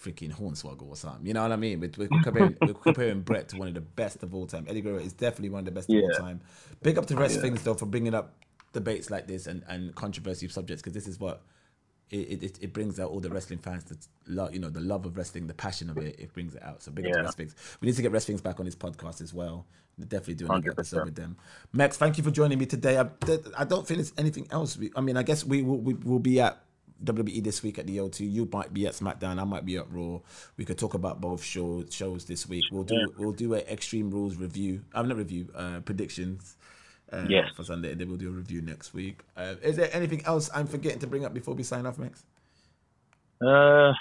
freaking Hornswoggle or something. You know what I mean? We're, we're comparing we're comparing Bret to one of the best of all time. Eddie Guerrero is definitely one of the best of all time. Big up to Rest Things though for bringing up debates like this and and controversial subjects because this is what. It, it, it brings out all the wrestling fans that love you know the love of wrestling the passion of it it brings it out so big up to Yeah. Rest Things we need to get Rest Things back on this podcast as well We're definitely doing another 100%. episode with them. Max, thank you for joining me today. I, I don't think there's anything else. We, I mean, I guess we will we will be at WWE this week at the O2. You might be at SmackDown. I might be at Raw. We could talk about both shows shows this week. We'll do we'll do a Extreme Rules review. I'm not review uh, predictions. Uh, Yes. for Sunday, and then we'll do a review next week. Uh, is there anything else I'm forgetting to bring up before we sign off, Max? Uh,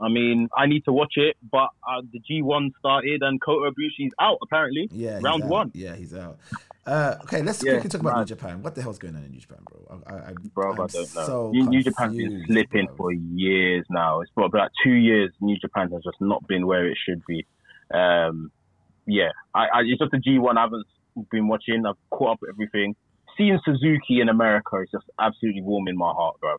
I mean, I need to watch it, but uh, the G1 started and Kota Ibushi's out apparently. Yeah, round out. one, Yeah, he's out. Uh, okay, let's Yeah, quickly talk about New. Japan. What the hell's going on in New Japan, bro? I, I, bro. I'm I don't know. So New, New Japan's been confused, slipping bro. for years now. It's for about two years. New Japan has just not been where it should be. Um, yeah, I, I, it's just the G1 I haven't been watching. I've caught up with everything. Seeing Suzuki in America is just absolutely warming my heart, bro.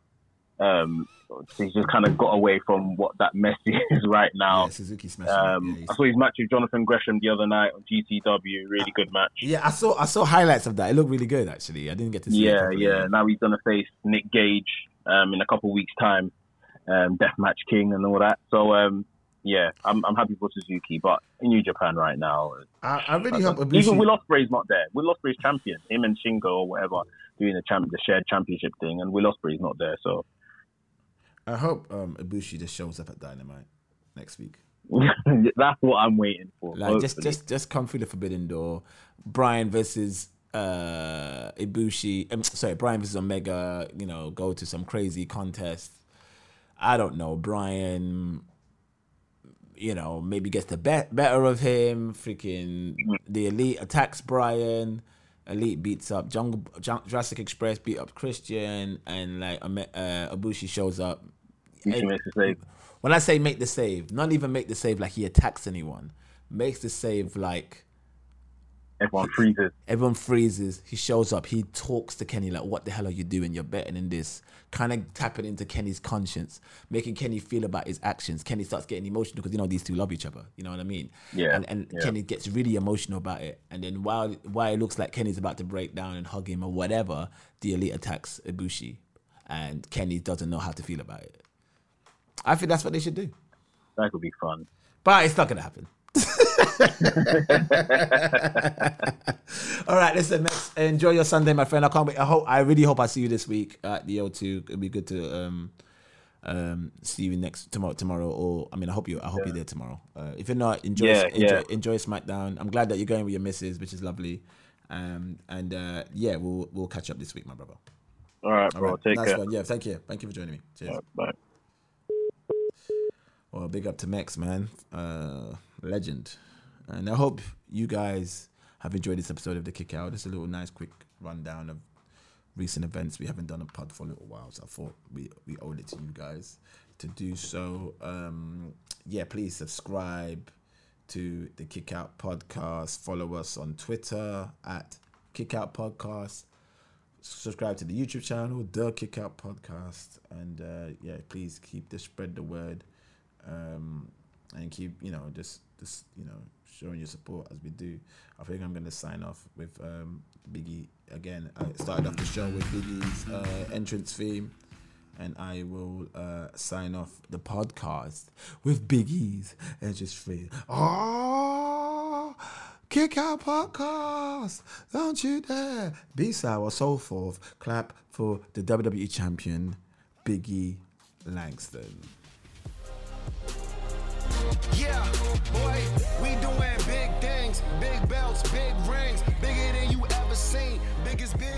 Um, so he's just kind of got away from what that mess is right now. Yeah, Suzuki smashing. Um, yeah, I saw his match with Jonathan Gresham the other night on GCW. Really good match. yeah, I saw I saw highlights of that. It looked really good, actually. I didn't get to see. it Yeah, properly. yeah. Now he's gonna face Nick Gage um, in a couple of weeks' time, um, Deathmatch King and all that. So um, yeah, I'm I'm happy for Suzuki, but in New Japan right now, I, I really hope even Ibushi. Will Ospreay's not there. Will Ospreay's champion, him and Shingo or whatever, doing the champ the shared championship thing, and Will Ospreay's not there. So I hope um, Ibushi just shows up at Dynamite next week. that's what I'm waiting for. Like just hopefully. just just come through the forbidden door. Bryan versus uh Ibushi. Um, sorry, Bryan versus Omega. You know, go to some crazy contest. I don't know. Bryan, you know, maybe gets the be- better of him. Freaking the elite attacks Bryan. Elite beats up Jungle Jun- Jurassic Express beat up Christian and like uh, Ibushi shows up. He makes a save. When I say make the save, not even make the save like he attacks anyone. Makes the save like Everyone freezes. everyone freezes. He shows up. He talks to Kenny like, "What the hell are you doing? You're betting in this." Kind of tapping into Kenny's conscience, making Kenny feel about his actions. Kenny starts getting emotional because you know these two love each other. You know what I mean? Yeah, And and yeah. Kenny gets really emotional about it. And then while while it looks like Kenny's about to break down and hug him or whatever, the elite attacks Ibushi, and Kenny doesn't know how to feel about it. I think that's what they should do. That could be fun. But it's not gonna happen. All right, listen, Max. Enjoy your Sunday, my friend. I can't wait. I hope. I really hope I see you this week at the O2. It'll be good to um, um, see you next tomorrow. Tomorrow, or I mean, I hope you. I hope you're there tomorrow. Uh, if you're not, enjoy. Yeah, enjoy, yeah. enjoy SmackDown. I'm glad that you're going with your missus, which is lovely. Um, and uh, yeah, we'll we'll catch up this week, my brother. All right, All bro. right, Take nice care. one. Yeah, thank you. Thank you for joining me. Cheers. Yeah, bye. Well, big up to Max, man. Uh, legend. And I hope you guys have enjoyed this episode of The Kick Out. Just a little nice, quick rundown of recent events. We haven't done a pod for a little while, so I thought we, we owed it to you guys to do so. Um, yeah, please subscribe to the Kick Out Podcast. Follow us on Twitter at Kick Out Podcast. Subscribe to the YouTube channel, The Kick Out Podcast, and uh, yeah, please keep the spread the word, um, and keep you know just just you know showing your support as we do. I think I'm gonna sign off with um, Biggie again. I started off the show with Big E's uh, entrance theme and I will uh, sign off the podcast with Big E's entrance theme. Oh, kick out podcast! Don't you dare! Be sour, so forth. Clap for the WWE champion, Biggie Langston. Yeah, boy, we doing big things, big belts, big rings, bigger than you ever seen. Biggest big.